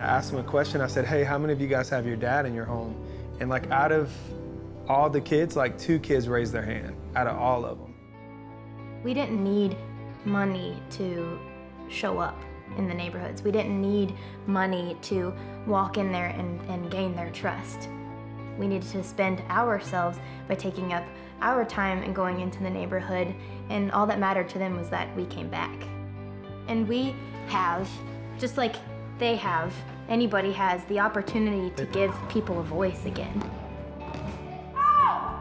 I asked them a question. I said, hey, how many of you guys have your dad in your home? And like out of all the kids, like two kids raised their hand out of all of them. We didn't need money to show up in the neighborhoods. We didn't need money to walk in there and, and gain their trust. We needed to spend ourselves by taking up our time and going into the neighborhood, and all that mattered to them was that we came back. And we have, just like they have, anybody has, the opportunity to give people a voice again. No,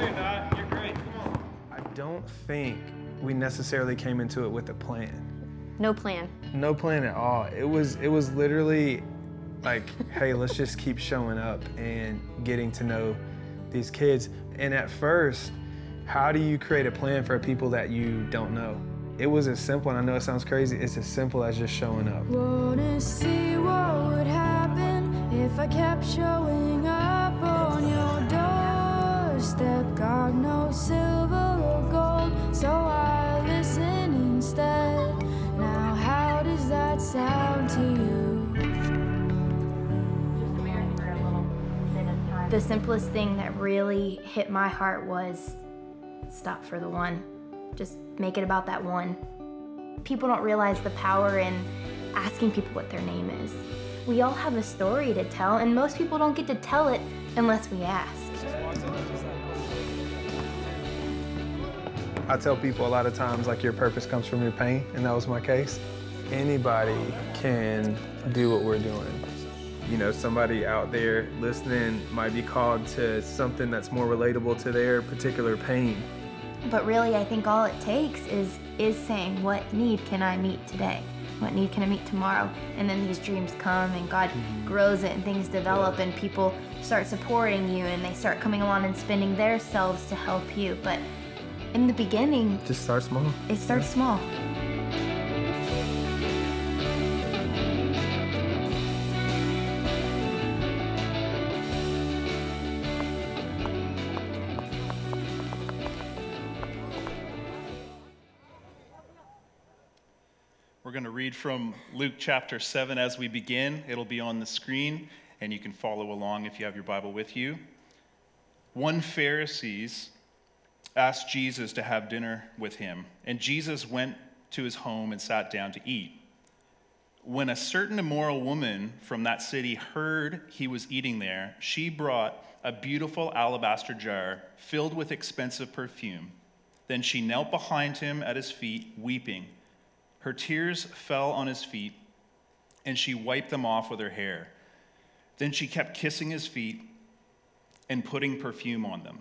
you're not. You're great. Come on. I don't think we necessarily came into it with a plan. No plan. No plan at all. It was it was literally like, hey, let's just keep showing up and getting to know these kids. And at first, how do you create a plan for people that you don't know? It was as simple, and I know it sounds crazy, it's as simple as just showing up. Wanna see what would happen if I kept showing up on your doorstep? Got no silver or gold, so I listen instead. Now, how does that sound to you? The simplest thing that really hit my heart was stop for the one. Just make it about that one. People don't realize the power in asking people what their name is. We all have a story to tell, and most people don't get to tell it unless we ask. I tell people a lot of times, like, your purpose comes from your pain, and that was my case. Anybody can do what we're doing. You know, somebody out there listening might be called to something that's more relatable to their particular pain. But really, I think all it takes is is saying, "What need can I meet today? What need can I meet tomorrow?" And then these dreams come, and God mm-hmm. grows it, and things develop, and people start supporting you, and they start coming along and spending their selves to help you. But in the beginning, Just start small. it starts small. From Luke chapter 7 as we begin. It'll be on the screen, and you can follow along if you have your Bible with you. One Pharisees asked Jesus to have dinner with him, and Jesus went to his home and sat down to eat. When a certain immoral woman from that city heard he was eating there, she brought a beautiful alabaster jar filled with expensive perfume. Then she knelt behind him at his feet, weeping. Her tears fell on his feet, and she wiped them off with her hair. Then she kept kissing his feet and putting perfume on them.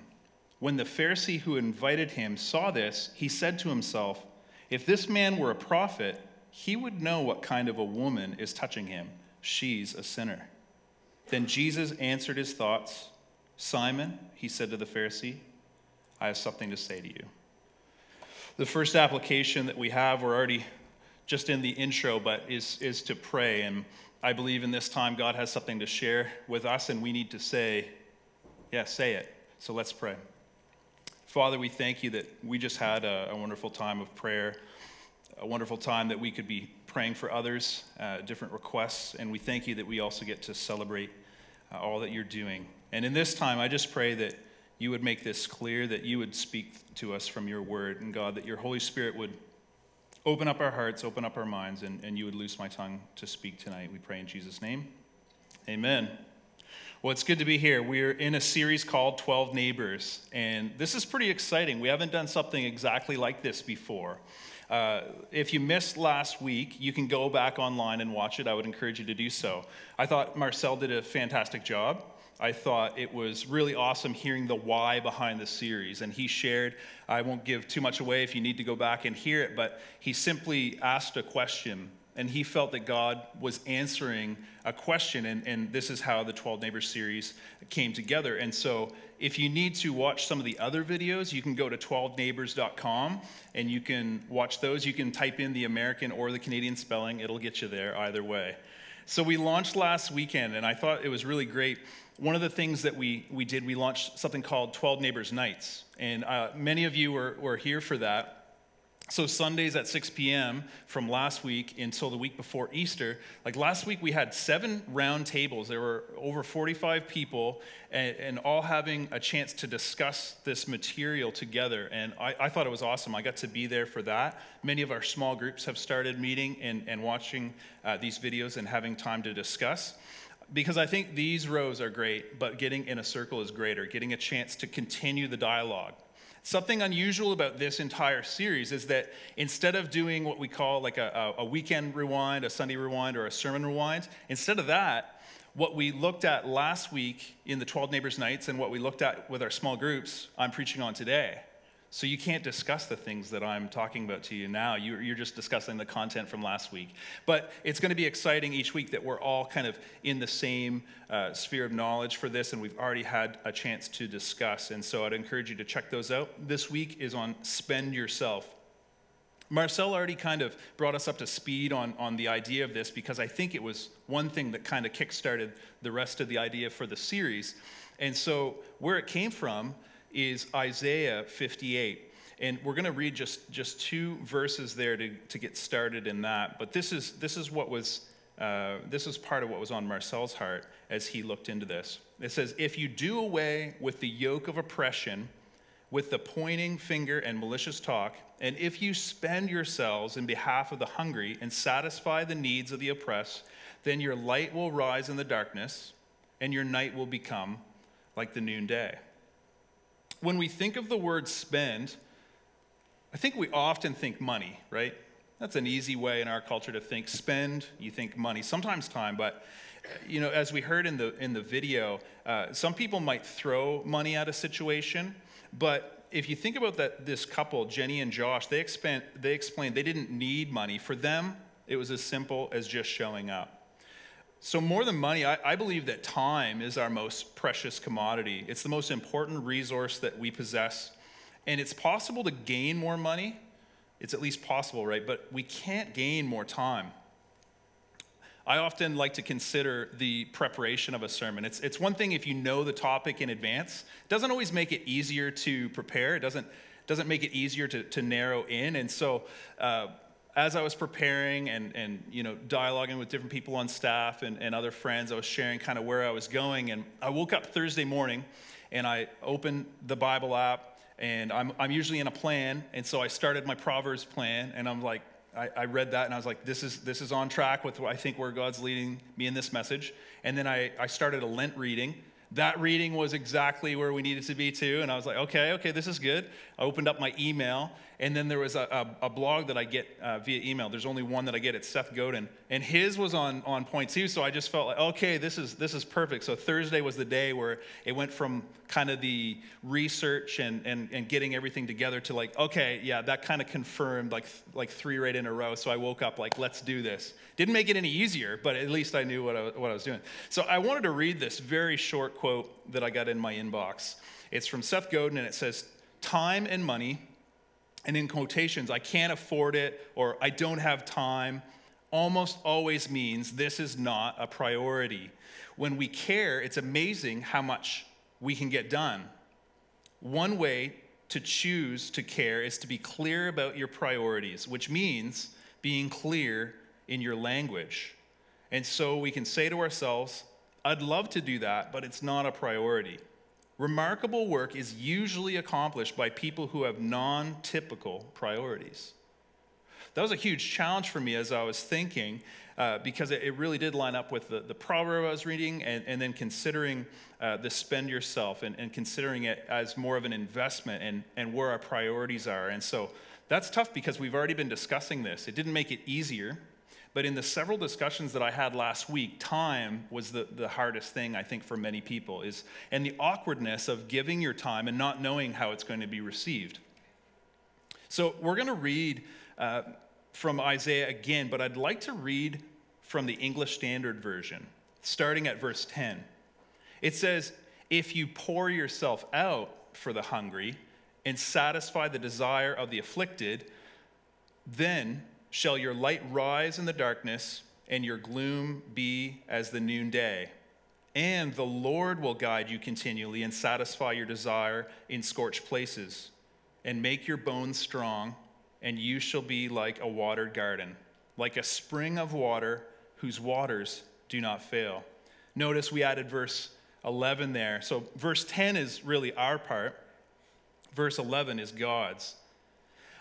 When the Pharisee who invited him saw this, he said to himself, If this man were a prophet, he would know what kind of a woman is touching him. She's a sinner. Then Jesus answered his thoughts. Simon, he said to the Pharisee, I have something to say to you. The first application that we have, we're already just in the intro, but is, is to pray. And I believe in this time God has something to share with us, and we need to say, yeah, say it. So let's pray. Father, we thank you that we just had a, a wonderful time of prayer, a wonderful time that we could be praying for others, uh, different requests, and we thank you that we also get to celebrate uh, all that you're doing. And in this time, I just pray that you would make this clear, that you would speak to us from your word, and God, that your Holy Spirit would open up our hearts, open up our minds, and, and you would loose my tongue to speak tonight. We pray in Jesus' name. Amen. Well, it's good to be here. We're in a series called 12 Neighbors, and this is pretty exciting. We haven't done something exactly like this before. Uh, if you missed last week, you can go back online and watch it. I would encourage you to do so. I thought Marcel did a fantastic job. I thought it was really awesome hearing the why behind the series. And he shared, I won't give too much away if you need to go back and hear it, but he simply asked a question. And he felt that God was answering a question. And, and this is how the 12 Neighbors series came together. And so, if you need to watch some of the other videos, you can go to 12neighbors.com and you can watch those. You can type in the American or the Canadian spelling, it'll get you there either way. So, we launched last weekend, and I thought it was really great one of the things that we, we did, we launched something called 12 Neighbors Nights. And uh, many of you were, were here for that. So, Sundays at 6 p.m. from last week until the week before Easter, like last week, we had seven round tables. There were over 45 people, and, and all having a chance to discuss this material together. And I, I, thought it was awesome. I got to be there for that. Many of our small groups have started meeting and, and watching uh, these videos and having time to discuss. Because I think these rows are great, but getting in a circle is greater, getting a chance to continue the dialogue. Something unusual about this entire series is that instead of doing what we call like a, a, weekend rewind, a Sunday rewind, or a sermon rewind, instead of that, what we looked at last week in the 12 Neighbors Nights and what we looked at with our small groups, I'm preaching on today. So you can't discuss the things that I'm talking about to you now. You're just discussing the content from last week. But it's going to be exciting each week that we're all kind of in the same uh, sphere of knowledge for this, and we've already had a chance to discuss. And so I'd encourage you to check those out. This week is on Spend Yourself. Marcel already kind of brought us up to speed on, on the idea of this because I think it was one thing that kind of kickstarted the rest of the idea for the series. And so, where it came from is Isaiah 58. And we're going to read just, just two verses there to, to get started in that. But this is, this is what was, uh, this is part of what was on Marcel's heart as he looked into this. It says, If you do away with the yoke of oppression, with the pointing finger and malicious talk, and if you spend yourselves in behalf of the hungry and satisfy the needs of the oppressed, then your light will rise in the darkness, and your night will become like the noonday when we think of the word spend, I think we often think money, right? That's an easy way in our culture to think spend, you think money, sometimes time, but you know, as we heard in the in the video, uh, some people might throw money at a situation, but if you think about that, this couple, Jenny and Josh, they, explain, they explained they didn't need money. For them, it was as simple as just showing up. So, more than money, I, I, believe that time is our most precious commodity. It's the most important resource that we possess. And it's possible to gain more money. It's at least possible, right? But we can't gain more time. I often like to consider the preparation of a sermon. It's, it's one thing if you know the topic in advance, it doesn't always make it easier to prepare. It doesn't, doesn't make it easier to, to narrow in. And so, uh, as I was preparing and, and you know, dialoguing with different people on staff and, and other friends, I was sharing kind of where I was going. And I woke up Thursday morning and I opened the Bible app and I'm, I'm usually in a plan. And so I started my Proverbs plan and I'm like, I, I read that and I was like, this is, this is on track with I think where God's leading me in this message. And then I, I started a Lent reading that reading was exactly where we needed to be too. And I was like, okay, okay, this is good. I opened up my email, and then there was a, a, a blog that I get uh, via email. There's only one that I get. It's Seth Godin, and his was on, on point too. So I just felt like, okay, this is this is perfect. So Thursday was the day where it went from kind of the research and, and, and getting everything together to like, okay, yeah, that kind of confirmed like like three right in a row. So I woke up like, let's do this. Didn't make it any easier, but at least I knew what I, what I was doing. So I wanted to read this very short quote that I got in my inbox. It's from Seth Godin, and it says, Time and money, and in quotations, I can't afford it or I don't have time, almost always means this is not a priority. When we care, it's amazing how much we can get done. One way to choose to care is to be clear about your priorities, which means being clear in your language. And so we can say to ourselves, I'd love to do that, but it's not a priority. Remarkable work is usually accomplished by people who have non typical priorities. That was a huge challenge for me as I was thinking, uh, because it, it, really did line up with the, the proverb I was reading and, and then considering uh, the spend yourself and, and considering it as more of an investment and, and where our priorities are. And so that's tough because we've already been discussing this. It didn't make it easier but in the several discussions that I had last week, time was the, the hardest thing, I think, for many people, is, and the awkwardness of giving your time and not knowing how it's going to be received. So we're going to read uh, from Isaiah again, but I'd like to read from the English Standard Version, starting at verse 10. It says, If you pour yourself out for the hungry and satisfy the desire of the afflicted, then shall your light rise in the darkness, and your gloom be as the noonday. And the Lord will guide you continually and satisfy your desire in scorched places, and make your bones strong, and you shall be like a watered garden, like a spring of water whose waters do not fail. Notice we added verse 11 there. So, verse 10 is really our part, verse 11 is God's.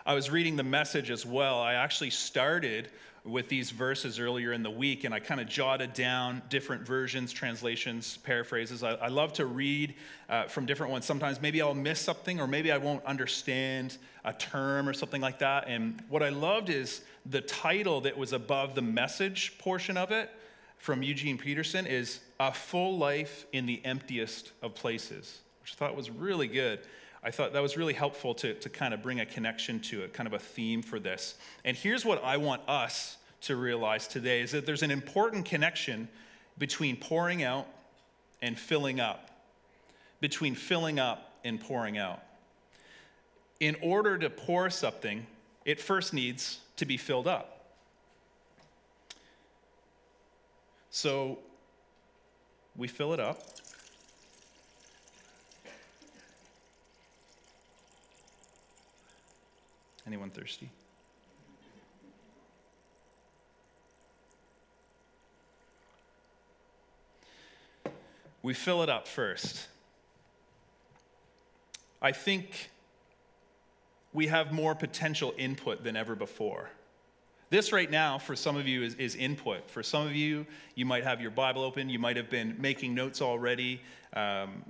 I was reading the message as well. I actually started with these verses earlier in the week, and I kind of jotted down different versions, translations, paraphrases. I, I love to read uh, from different ones. Sometimes maybe I'll miss something, or maybe I won't understand a term or something like that. And what I loved is the title that was above the message portion of it from Eugene Peterson is A Full Life in the Emptiest of Places, which I thought was really good. I thought that was really helpful to, to kind of bring a connection to it, kind of a theme for this. And here's what I want us to realize today is that there's an important connection between pouring out and filling up, between filling up and pouring out. In order to pour something, it first needs to be filled up. So we fill it up. Anyone thirsty? We fill it up first. I think we have more potential input than ever before. This right now, for some of you, is, is, input. For some of you, you might have your Bible open, you might have been making notes already. Um,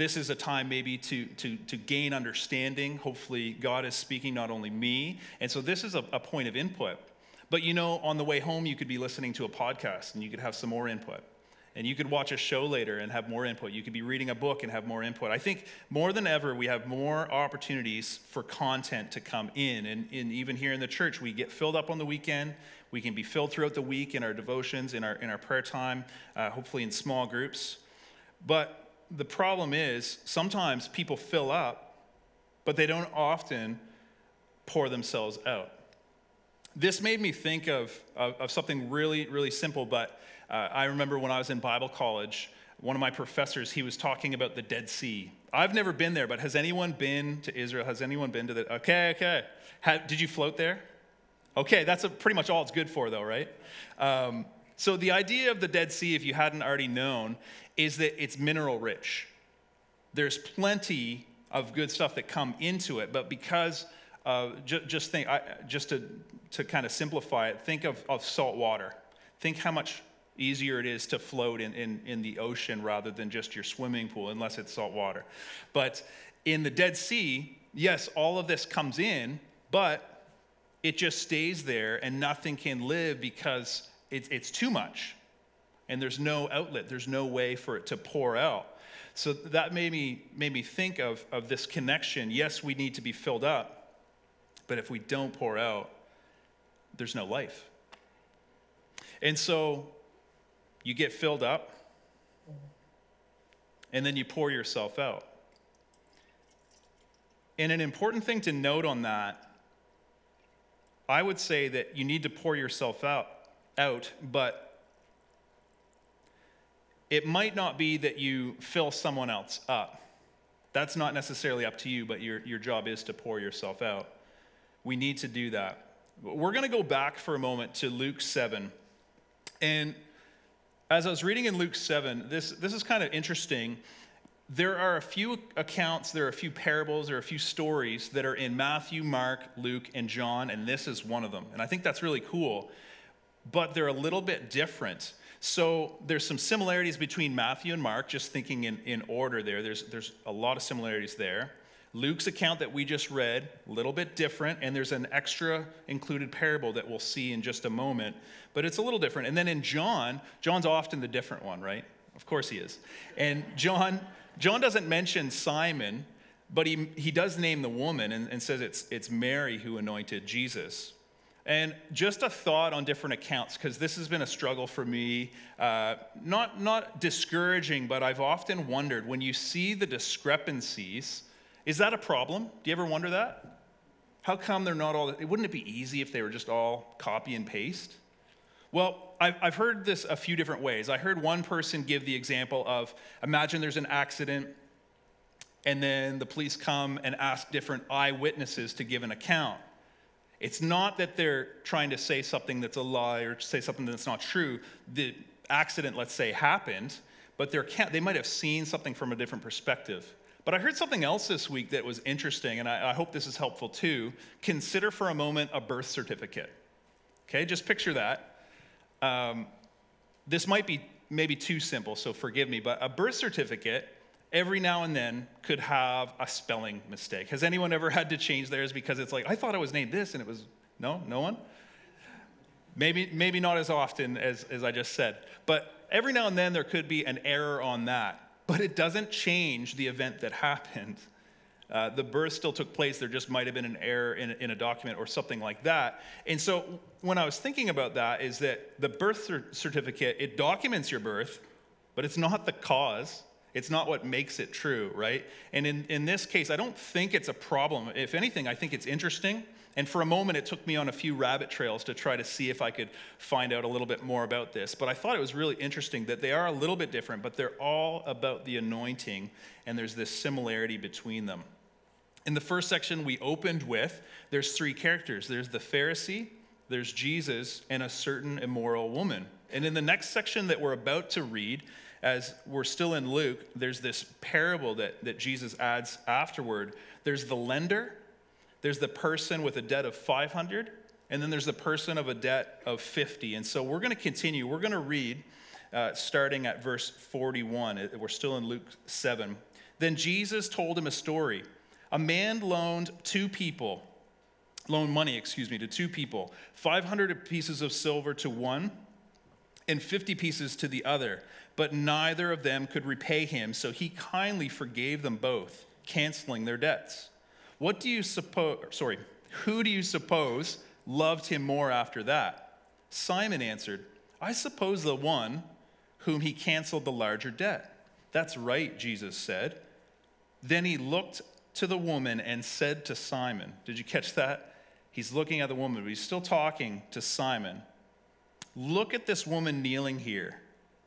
this is a time maybe to, to, to gain understanding. Hopefully, God is speaking, not only me. And so, this is a, a point of input. But you know, on the way home, you could be listening to a podcast and you could have some more input. And you could watch a show later and have more input. You could be reading a book and have more input. I think more than ever, we have more opportunities for content to come in. And, and even here in the church, we get filled up on the weekend. We can be filled throughout the week in our devotions, in our, in our prayer time, uh, hopefully in small groups. But the problem is sometimes people fill up, but they don't often pour themselves out. This made me think of, of, of something really, really simple, but uh, I remember when I was in Bible college, one of my professors, he was talking about the Dead Sea. I've never been there, but has anyone been to Israel? Has anyone been to the. Okay, okay. did you float there? Okay, that's a, pretty much all it's good for, though, right? Um, so, the idea of the Dead Sea, if you hadn't already known, is that it's mineral rich. There's plenty of good stuff that come into it, but because uh, ju- just think, I, just to, to kind of simplify it, think of, of salt water. Think how much easier it is to float in, in, in the ocean rather than just your swimming pool, unless it's salt water. But in the Dead Sea, yes, all of this comes in, but it just stays there and nothing can live because it's, it's too much. And there's no outlet, there's no way for it to pour out. So that made me, made me think of, of this connection. Yes, we need to be filled up, but if we don't pour out, there's no life. And so you get filled up, and then you pour yourself out. And an important thing to note on that, I would say that you need to pour yourself out, out, but it might not be that you fill someone else up. That's not necessarily up to you, but your, your job is to pour yourself out. We need to do that. We're going to go back for a moment to Luke 7. And as I was reading in Luke 7, this, this is kind of interesting. There are a few accounts, there are a few parables, there are a few stories that are in Matthew, Mark, Luke, and John, and this is one of them. And I think that's really cool, but they're a little bit different. So there's some similarities between Matthew and Mark, just thinking in, in order there. There's, there's a lot of similarities there. Luke's account that we just read, a little bit different, and there's an extra included parable that we'll see in just a moment, but it's a little different. And then in John, John's often the different one, right? Of course he is. And John, John doesn't mention Simon, but he, he does name the woman and, and says it's, it's Mary who anointed Jesus. And just a thought on different accounts, because this has been a struggle for me. Uh, not, not discouraging, but I've often wondered when you see the discrepancies is that a problem? Do you ever wonder that? How come they're not all, wouldn't it be easy if they were just all copy and paste? Well, I've, I've heard this a few different ways. I heard one person give the example of imagine there's an accident, and then the police come and ask different eyewitnesses to give an account. It's not that they're trying to say something that's a lie or say something that's not true. The accident, let's say, happened, but they might have seen something from a different perspective. But I heard something else this week that was interesting, and I, I hope this is helpful too. Consider for a moment a birth certificate. Okay, just picture that. Um, this might be maybe too simple, so forgive me, but a birth certificate every now and then could have a spelling mistake. Has anyone ever had to change theirs because it's like, I thought I was named this and it was, no, no one? Maybe, maybe not as often as, as I just said. But every now and then there could be an error on that. But it doesn't change the event that happened. Uh, the birth still took place. There just might have been an error in, in, a document or something like that. And so when I was thinking about that, is that the birth certificate, it documents your birth, but it's not the cause. It's not what makes it true, right? And in, in this case, I don't think it's a problem. If anything, I think it's interesting. And for a moment, it took me on a few rabbit trails to try to see if I could find out a little bit more about this. But I thought it was really interesting that they are a little bit different, but they're all about the anointing, and there's this similarity between them. In the first section we opened with, there's three characters there's the Pharisee, there's Jesus, and a certain immoral woman. And in the next section that we're about to read, as we're still in Luke, there's this parable that, that Jesus adds afterward. There's the lender, there's the person with a debt of 500, and then there's the person of a debt of 50. And so we're going to continue. We're going to read uh, starting at verse 41. We're still in Luke 7. Then Jesus told him a story. A man loaned two people, loaned money, excuse me, to two people, 500 pieces of silver to one and 50 pieces to the other but neither of them could repay him, so he kindly forgave them both, canceling their debts. What do you suppose, sorry, who do you suppose loved him more after that? Simon answered, I suppose the one whom he canceled the larger debt. That's right, Jesus said. Then he looked to the woman and said to Simon, Did you catch that? He's looking at the woman, but he's still talking to Simon. Look at this woman kneeling here.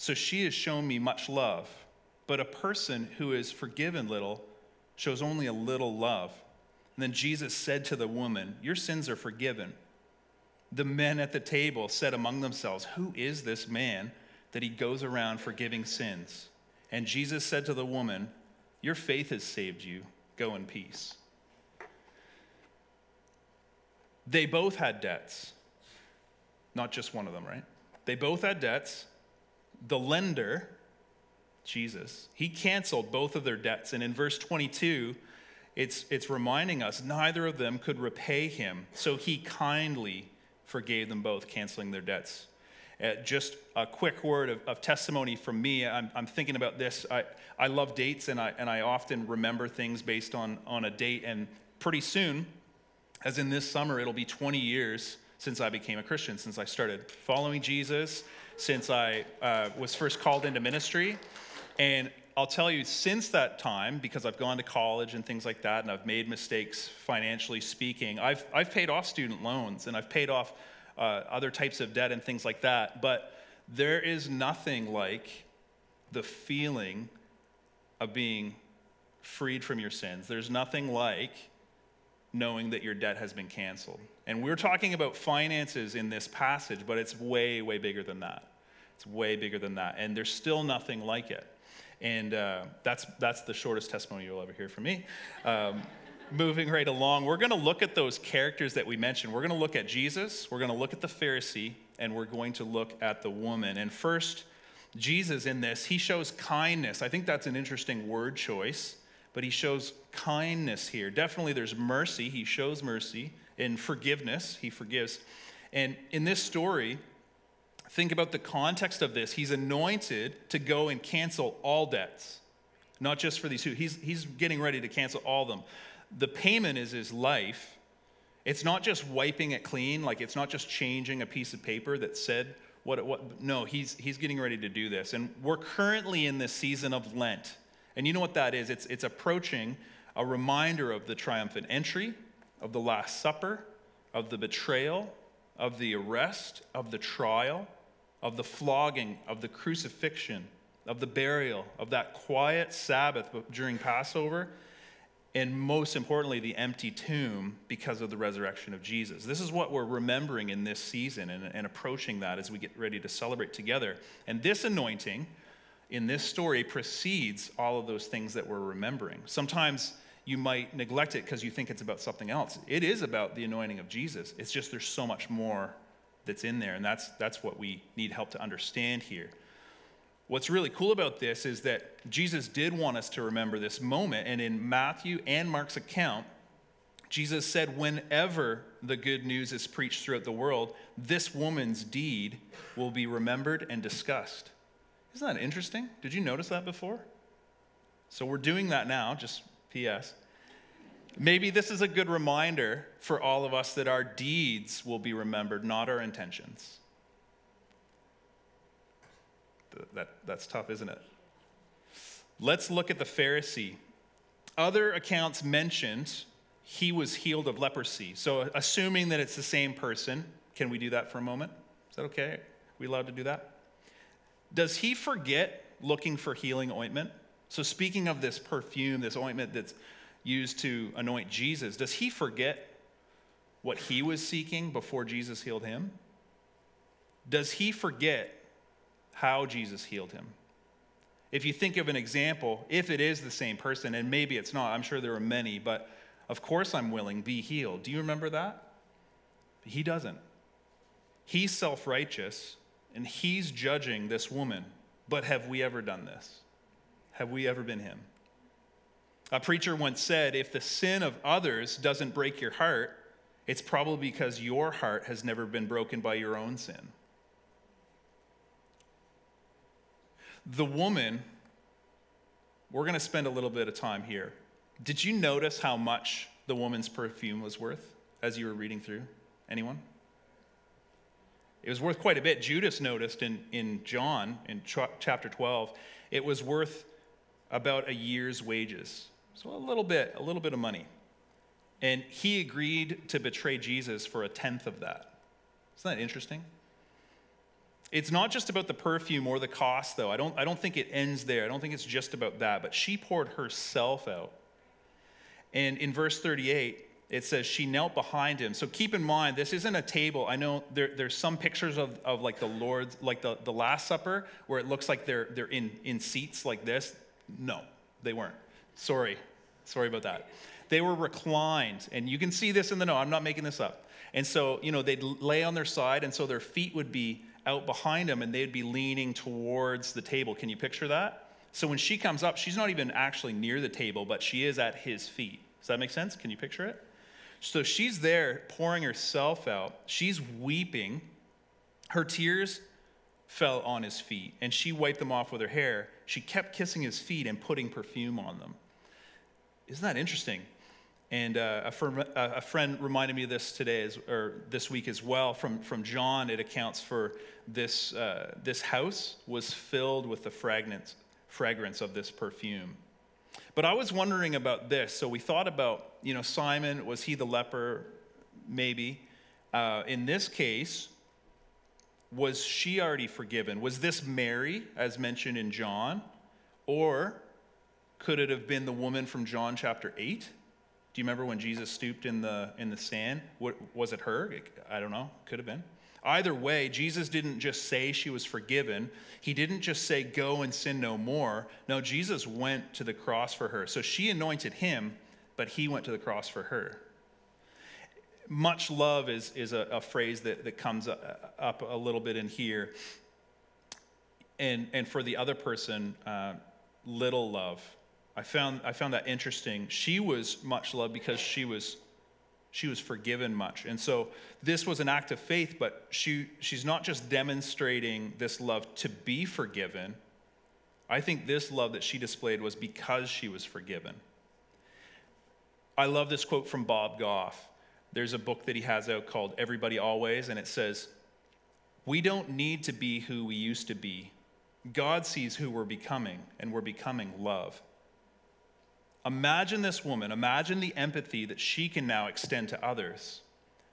so she has shown me much love. But a person who is forgiven little shows only a little love. And then Jesus said to the woman, Your sins are forgiven. The men at the table said among themselves, Who is this man that he goes around forgiving sins? And Jesus said to the woman, Your faith has saved you. Go in peace. They both had debts. Not just one of them, right? They both had debts the lender, Jesus, he canceled both of their debts. And in verse 22, it's, it's reminding us neither of them could repay him. So he kindly forgave them both, canceling their debts. Uh, just a quick word of, of testimony from me. I'm, I'm, thinking about this. I, I love dates, and I, and I often remember things based on, on a date. And pretty soon, as in this summer, it'll be 20 years since I became a Christian, since I started following Jesus, since I uh, was first called into ministry. And I'll tell you, since that time, because I've gone to college and things like that, and I've made mistakes financially speaking, I've, I've paid off student loans and I've paid off uh, other types of debt and things like that. But there is nothing like the feeling of being freed from your sins. There's nothing like knowing that your debt has been canceled. And we're talking about finances in this passage, but it's way, way bigger than that. It's way bigger than that. And there's still nothing like it. And uh, that's, that's the shortest testimony you'll ever hear from me. Um, moving right along, we're going to look at those characters that we mentioned. We're going to look at Jesus, we're going to look at the Pharisee, and we're going to look at the woman. And first, Jesus in this, he shows kindness. I think that's an interesting word choice but he shows kindness here. Definitely there's mercy. He shows mercy and forgiveness. He forgives. And in this story, think about the context of this. He's anointed to go and cancel all debts, not just for these two. He's, he's getting ready to cancel all of them. The payment is his life, It's not just wiping it clean, like it's not just changing a piece of paper that said what no, he's he's getting ready to do this. And we're currently in this season of Lent. And you know what that is? It's it's approaching a reminder of the triumphant entry, of the last supper, of the betrayal, of the arrest, of the trial, of the flogging, of the crucifixion, of the burial, of that quiet Sabbath during Passover, and most importantly, the empty tomb because of the resurrection of Jesus. This is what we're remembering in this season and, and, approaching that as we get ready to celebrate together. And this anointing in this story precedes all of those things that we're remembering. Sometimes you might neglect it because you think it's about something else. It is about the anointing of Jesus. It's just there's so much more that's in there, and that's, that's what we need help to understand here. What's really cool about this is that Jesus did want us to remember this moment. And in Matthew and Mark's account, Jesus said, whenever the good news is preached throughout the world, this woman's deed will be remembered and discussed. Isn't that interesting? Did you notice that before? So we're doing that now, just P.S. Maybe this is a good reminder for all of us that our deeds will be remembered, not our intentions. That, that's tough, isn't it? Let's look at the Pharisee. Other accounts mentioned he was healed of leprosy. So, uh, assuming that it's the same person, can we do that for a moment? Is that okay? Are we allowed to do that? Does he forget looking for healing ointment? So, speaking of this perfume, this ointment that's used to anoint Jesus, does he forget what he was seeking before Jesus healed him? Does he forget how Jesus healed him. If you think of an example, if it is the same person, and maybe it's not, I'm sure there are many, but of course I'm willing, be healed. Do you remember that? He doesn't. He's self righteous and he's judging this woman. But have we ever done this? Have we ever been him? A preacher once said if the sin of others doesn't break your heart, it's probably because your heart has never been broken by your own sin. The woman, we're going to spend a little bit of time here. Did you notice how much the woman's perfume was worth as you were reading through? Anyone? It was worth quite a bit. Judas noticed in, in John, in ch- chapter 12, it was worth about a year's wages. So a little bit, a little bit of money. And he agreed to betray Jesus for a tenth of that. Isn't that interesting? It's not just about the perfume or the cost, though. I don't, I don't think it ends there. I don't think it's just about that. But she poured herself out. And in verse 38, it says she knelt behind him. So keep in mind, this isn't a table. I know there, there's some pictures of, of like the Lord's, like the, the Last Supper, where it looks like they're, they're in, in seats like this. No, they weren't. Sorry. Sorry about that. They were reclined. And you can see this in the note. I'm not making this up. And so, you know, they'd lay on their side, and so their feet would be out behind them and they'd be leaning towards the table. Can you picture that? So when she comes up, she's not even actually near the table, but she is at his feet. Does that make sense? Can you picture it? So she's there pouring herself out. She's weeping. Her tears fell on his feet, and she wiped them off with her hair. She kept kissing his feet and putting perfume on them. Isn't that interesting? And uh, a, fr- a, friend reminded me of this today, as, or this week as well. From, from John, it accounts for this, uh, this house was filled with the fragrance, fragrance of this perfume. But I was wondering about this. So we thought about, you know, Simon, was he the leper? Maybe. Uh, in this case, was she already forgiven? Was this Mary, as mentioned in John? Or could it have been the woman from John chapter 8? Do you remember when Jesus stooped in the, in the sand? What, was it her? I don't know. Could have been. Either way, Jesus didn't just say she was forgiven. He didn't just say, go and sin no more. No, Jesus went to the cross for her. So she anointed him, but he went to the cross for her. Much love is, is a, a phrase that, that comes up a little bit in here. And, and for the other person, uh, little love I found, I found that interesting. She was much loved because she was, she was forgiven much. And so this was an act of faith, but she, she's not just demonstrating this love to be forgiven. I think this love that she displayed was because she was forgiven. I love this quote from Bob Goff. there's a book that he has out called Everybody Always, and it says, We don't need to be who we used to be. God sees who we're becoming, and we're becoming love. Imagine this woman, imagine the empathy that she can now extend to others.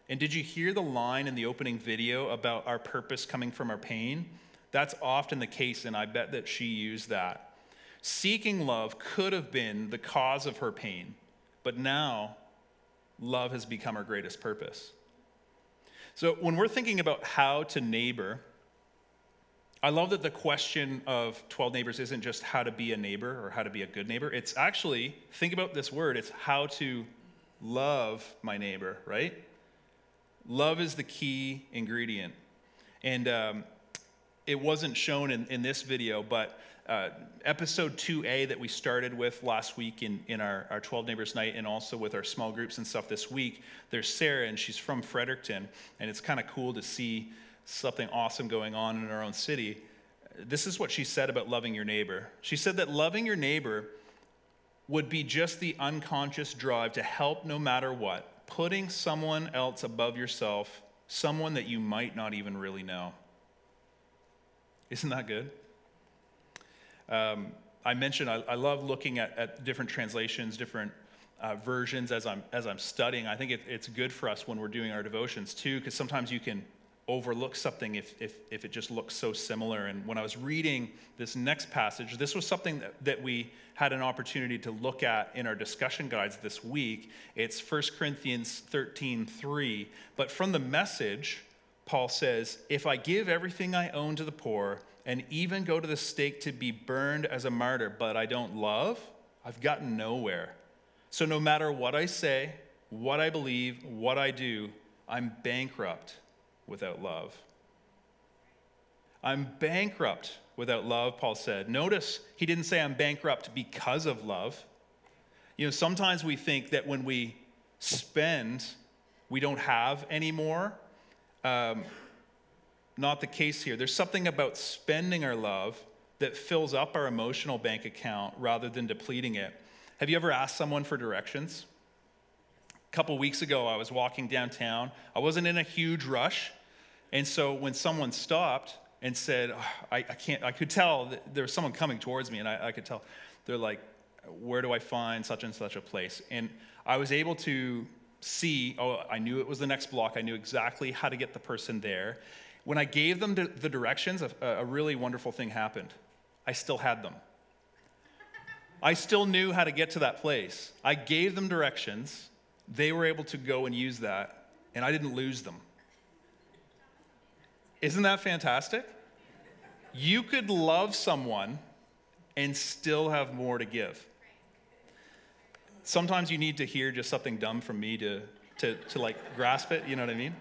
And did you hear the line in the opening video about our purpose coming from our pain? That's often the case, and I bet that she used that. Seeking love could have been the cause of her pain, but now love has become her greatest purpose. So when we're thinking about how to neighbor, I love that the question of 12 neighbors isn't just how to be a neighbor or how to be a good neighbor. It's actually, think about this word, it's how to love my neighbor, right? Love is the key ingredient. And um, it wasn't shown in, in this video, but uh, episode 2A that we started with last week in, in our, our 12 Neighbors Night and also with our small groups and stuff this week, there's Sarah, and she's from Fredericton. And it's kind of cool to see something awesome going on in our own city. This is what she said about loving your neighbor. She said that loving your neighbor would be just the unconscious drive to help no matter what, putting someone else above yourself, someone that you might not even really know. Isn't that good? Um, I mentioned I, I love looking at, at, different translations, different uh, versions as I'm, as I'm studying. I think it, it's good for us when we're doing our devotions too, because sometimes you can overlook something if, if, if it just looks so similar. And when I was reading this next passage, this was something that, that we had an opportunity to look at in our discussion guides this week. It's 1 Corinthians 13 3. But from the message, Paul says, If I give everything I own to the poor and even go to the stake to be burned as a martyr, but I don't love, I've gotten nowhere. So no matter what I say, what I believe, what I do, I'm bankrupt without love. I'm bankrupt without love, Paul said. Notice he didn't say I'm bankrupt because of love. You know, sometimes we think that when we spend, we don't have anymore. Um, not the case here. There's something about spending our love that fills up our emotional bank account rather than depleting it. Have you ever asked someone for directions? A couple weeks ago, I was walking downtown. I wasn't in a huge rush. And so when someone stopped and said, oh, I, I, can't, I could tell that there was someone coming towards me, and I, I could tell, they're like, Where do I find such and such a place? And I was able to see, oh, I knew it was the next block. I knew exactly how to get the person there. When I gave them the directions, a, a really wonderful thing happened. I still had them. I still knew how to get to that place. I gave them directions. They were able to go and use that, and I didn't lose them. Isn't that fantastic? You could love someone and still have more to give. Sometimes you need to hear just something dumb from me to, to, to like grasp it, you know what I mean?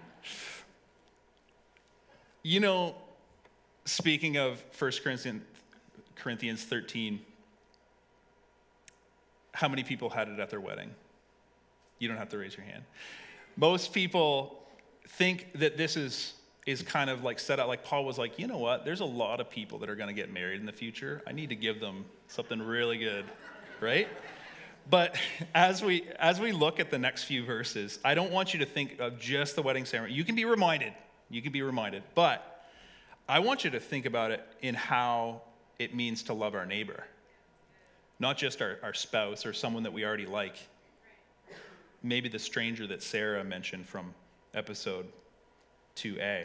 You know, speaking of 1 Corinthians, Corinthians 13, how many people had it at their wedding? You don't have to raise your hand. Most people think that this is is kind of like set out like Paul was like, you know what? There's a lot of people that are going to get married in the future. I need to give them something really good, right? But as we as we look at the next few verses, I don't want you to think of just the wedding ceremony. You can be reminded you can be reminded. But I want you to think about it in how it means to love our neighbor, not just our, our spouse or someone that we already like. Maybe the stranger that Sarah mentioned from episode 2a.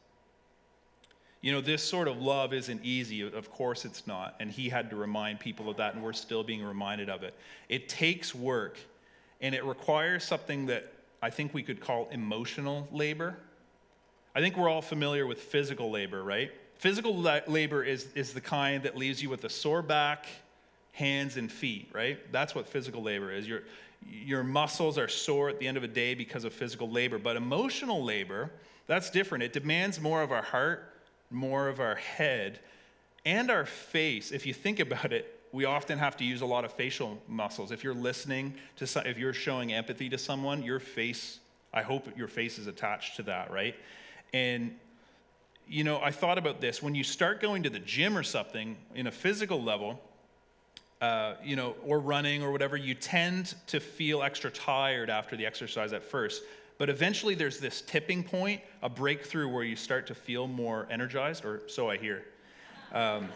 You know, this sort of love isn't easy. Of course, it's not. And he had to remind people of that, and we're still being reminded of it. It takes work, and it requires something that I think we could call emotional labor. I think we're all familiar with physical labor, right? Physical labor is, is the kind that leaves you with a sore back, hands, and feet, right? That's what physical labor is. You're, your muscles are sore at the end of a day because of physical labor. But emotional labor, that's different. It demands more of our heart, more of our head, and our face. If you think about it, we often have to use a lot of facial muscles. If you're listening to, some, if you're showing empathy to someone, your face, I hope your face is attached to that, right? And you know, I thought about this. When you start going to the gym or something in a physical level, uh, you know, or running or whatever, you tend to feel extra tired after the exercise at first. But eventually there's this tipping point, a breakthrough where you start to feel more energized, or so I hear. Um,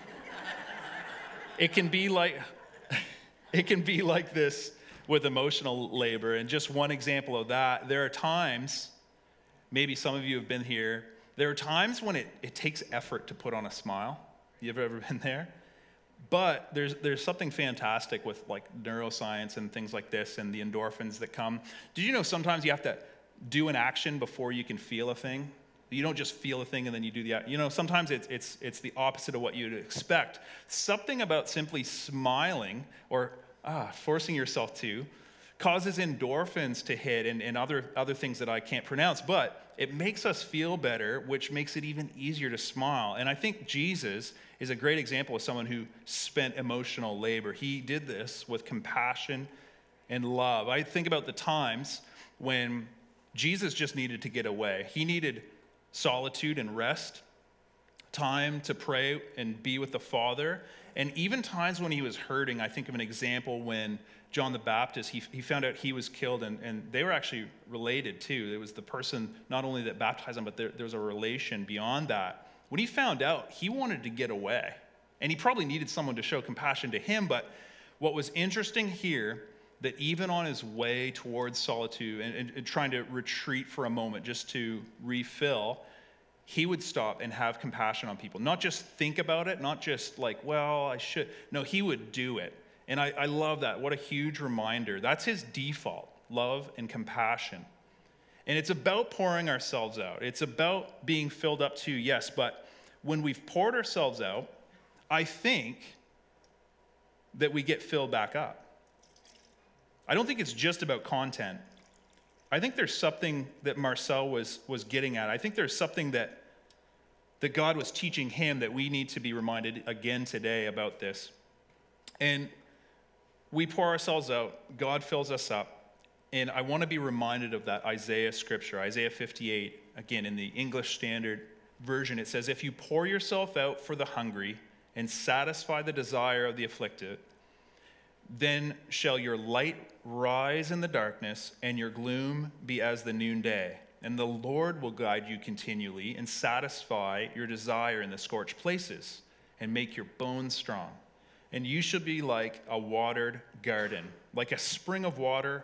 it can be like, it can be like this with emotional labor. And just one example of that, there are times, maybe some of you have been here, there are times when it, it takes effort to put on a smile. You ever ever been there? But there's, there's something fantastic with like neuroscience and things like this and the endorphins that come. Did you know sometimes you have to do an action before you can feel a thing? You don't just feel a thing and then you do the act. You know, sometimes it's, it's, it's the opposite of what you'd expect. Something about simply smiling or ah, forcing yourself to causes endorphins to hit and, and other, other things that I can't pronounce, but it makes us feel better, which makes it even easier to smile. And I think Jesus is a great example of someone who spent emotional labor. He did this with compassion and love. I think about the times when Jesus just needed to get away, he needed solitude and rest, time to pray and be with the Father. And even times when he was hurting, I think of an example when John the Baptist, he, he found out he was killed, and, and they were actually related too. It was the person not only that baptized him, but there, there was a relation beyond that. When he found out, he wanted to get away. And he probably needed someone to show compassion to him. But what was interesting here, that even on his way towards solitude and, and, and trying to retreat for a moment just to refill, he would stop and have compassion on people. Not just think about it, not just like, well, I should. No, he would do it. And I, I love that. What a huge reminder. That's his default love and compassion. And it's about pouring ourselves out. It's about being filled up too, yes, but when we've poured ourselves out, I think that we get filled back up. I don't think it's just about content. I think there's something that Marcel was, was getting at. I think there's something that, that God was teaching him that we need to be reminded again today about this. And we pour ourselves out, God fills us up, and I want to be reminded of that Isaiah scripture, Isaiah 58, again in the English Standard Version. It says, If you pour yourself out for the hungry and satisfy the desire of the afflicted, then shall your light rise in the darkness and your gloom be as the noonday. And the Lord will guide you continually and satisfy your desire in the scorched places and make your bones strong. And you shall be like a watered garden, like a spring of water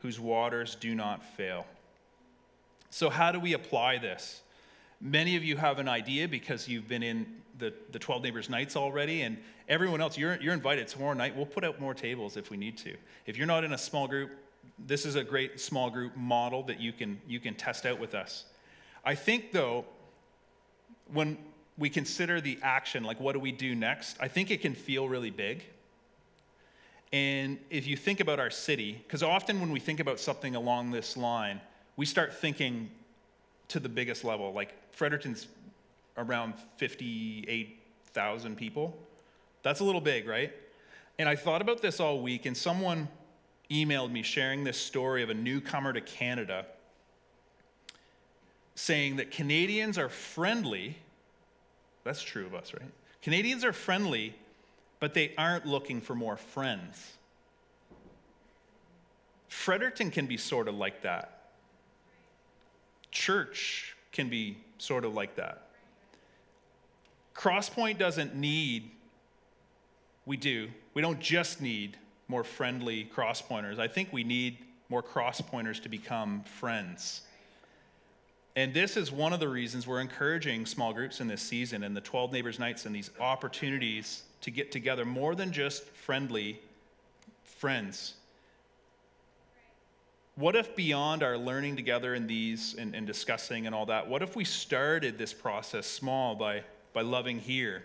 whose waters do not fail. So, how do we apply this? Many of you have an idea because you've been in the, the 12 Neighbors Nights already, and everyone else, you're, you're invited tomorrow night. We'll put out more tables if we need to. If you're not in a small group, this is a great small group model that you can, you can test out with us. I think, though, when we consider the action, like what do we do next, I think it can feel really big. And if you think about our city, because often when we think about something along this line, we start thinking to the biggest level. Like Fredericton's around 58,000 people. That's a little big, right? And I thought about this all week, and someone emailed me sharing this story of a newcomer to Canada saying that Canadians are friendly. That's true of us, right? Canadians are friendly but they aren't looking for more friends. Fredericton can be sort of like that. Church can be sort of like that. Crosspoint doesn't need, we do, we don't just need more friendly crosspointers. I think we need more crosspointers to become friends. And this is one of the reasons we're encouraging small groups in this season and the 12 Neighbors Nights and these opportunities to get together more than just friendly friends. What if beyond our learning together in these and, and, discussing and all that, what if we started this process small by, by loving here?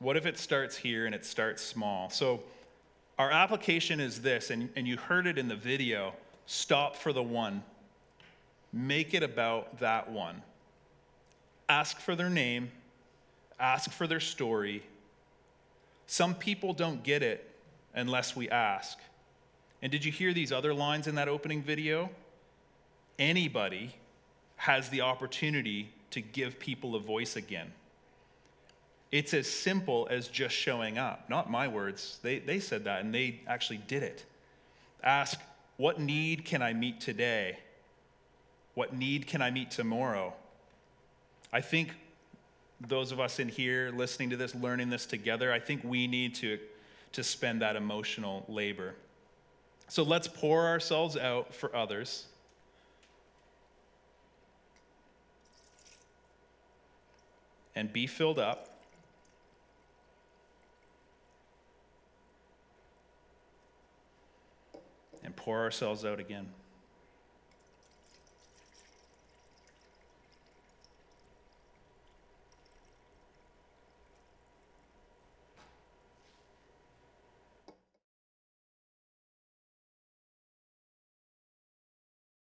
What if it starts here and it starts small? So Our application is this, and, and you heard it in the video stop for the one, make it about that one. Ask for their name, ask for their story. Some people don't get it unless we ask. And did you hear these other lines in that opening video? Anybody has the opportunity to give people a voice again. It's as simple as just showing up. Not my words. They, they said that and they actually did it. Ask, what need can I meet today? What need can I meet tomorrow? I think those of us in here listening to this, learning this together, I think we need to, to spend that emotional labor. So let's pour ourselves out for others. And be filled up. and pour ourselves out again.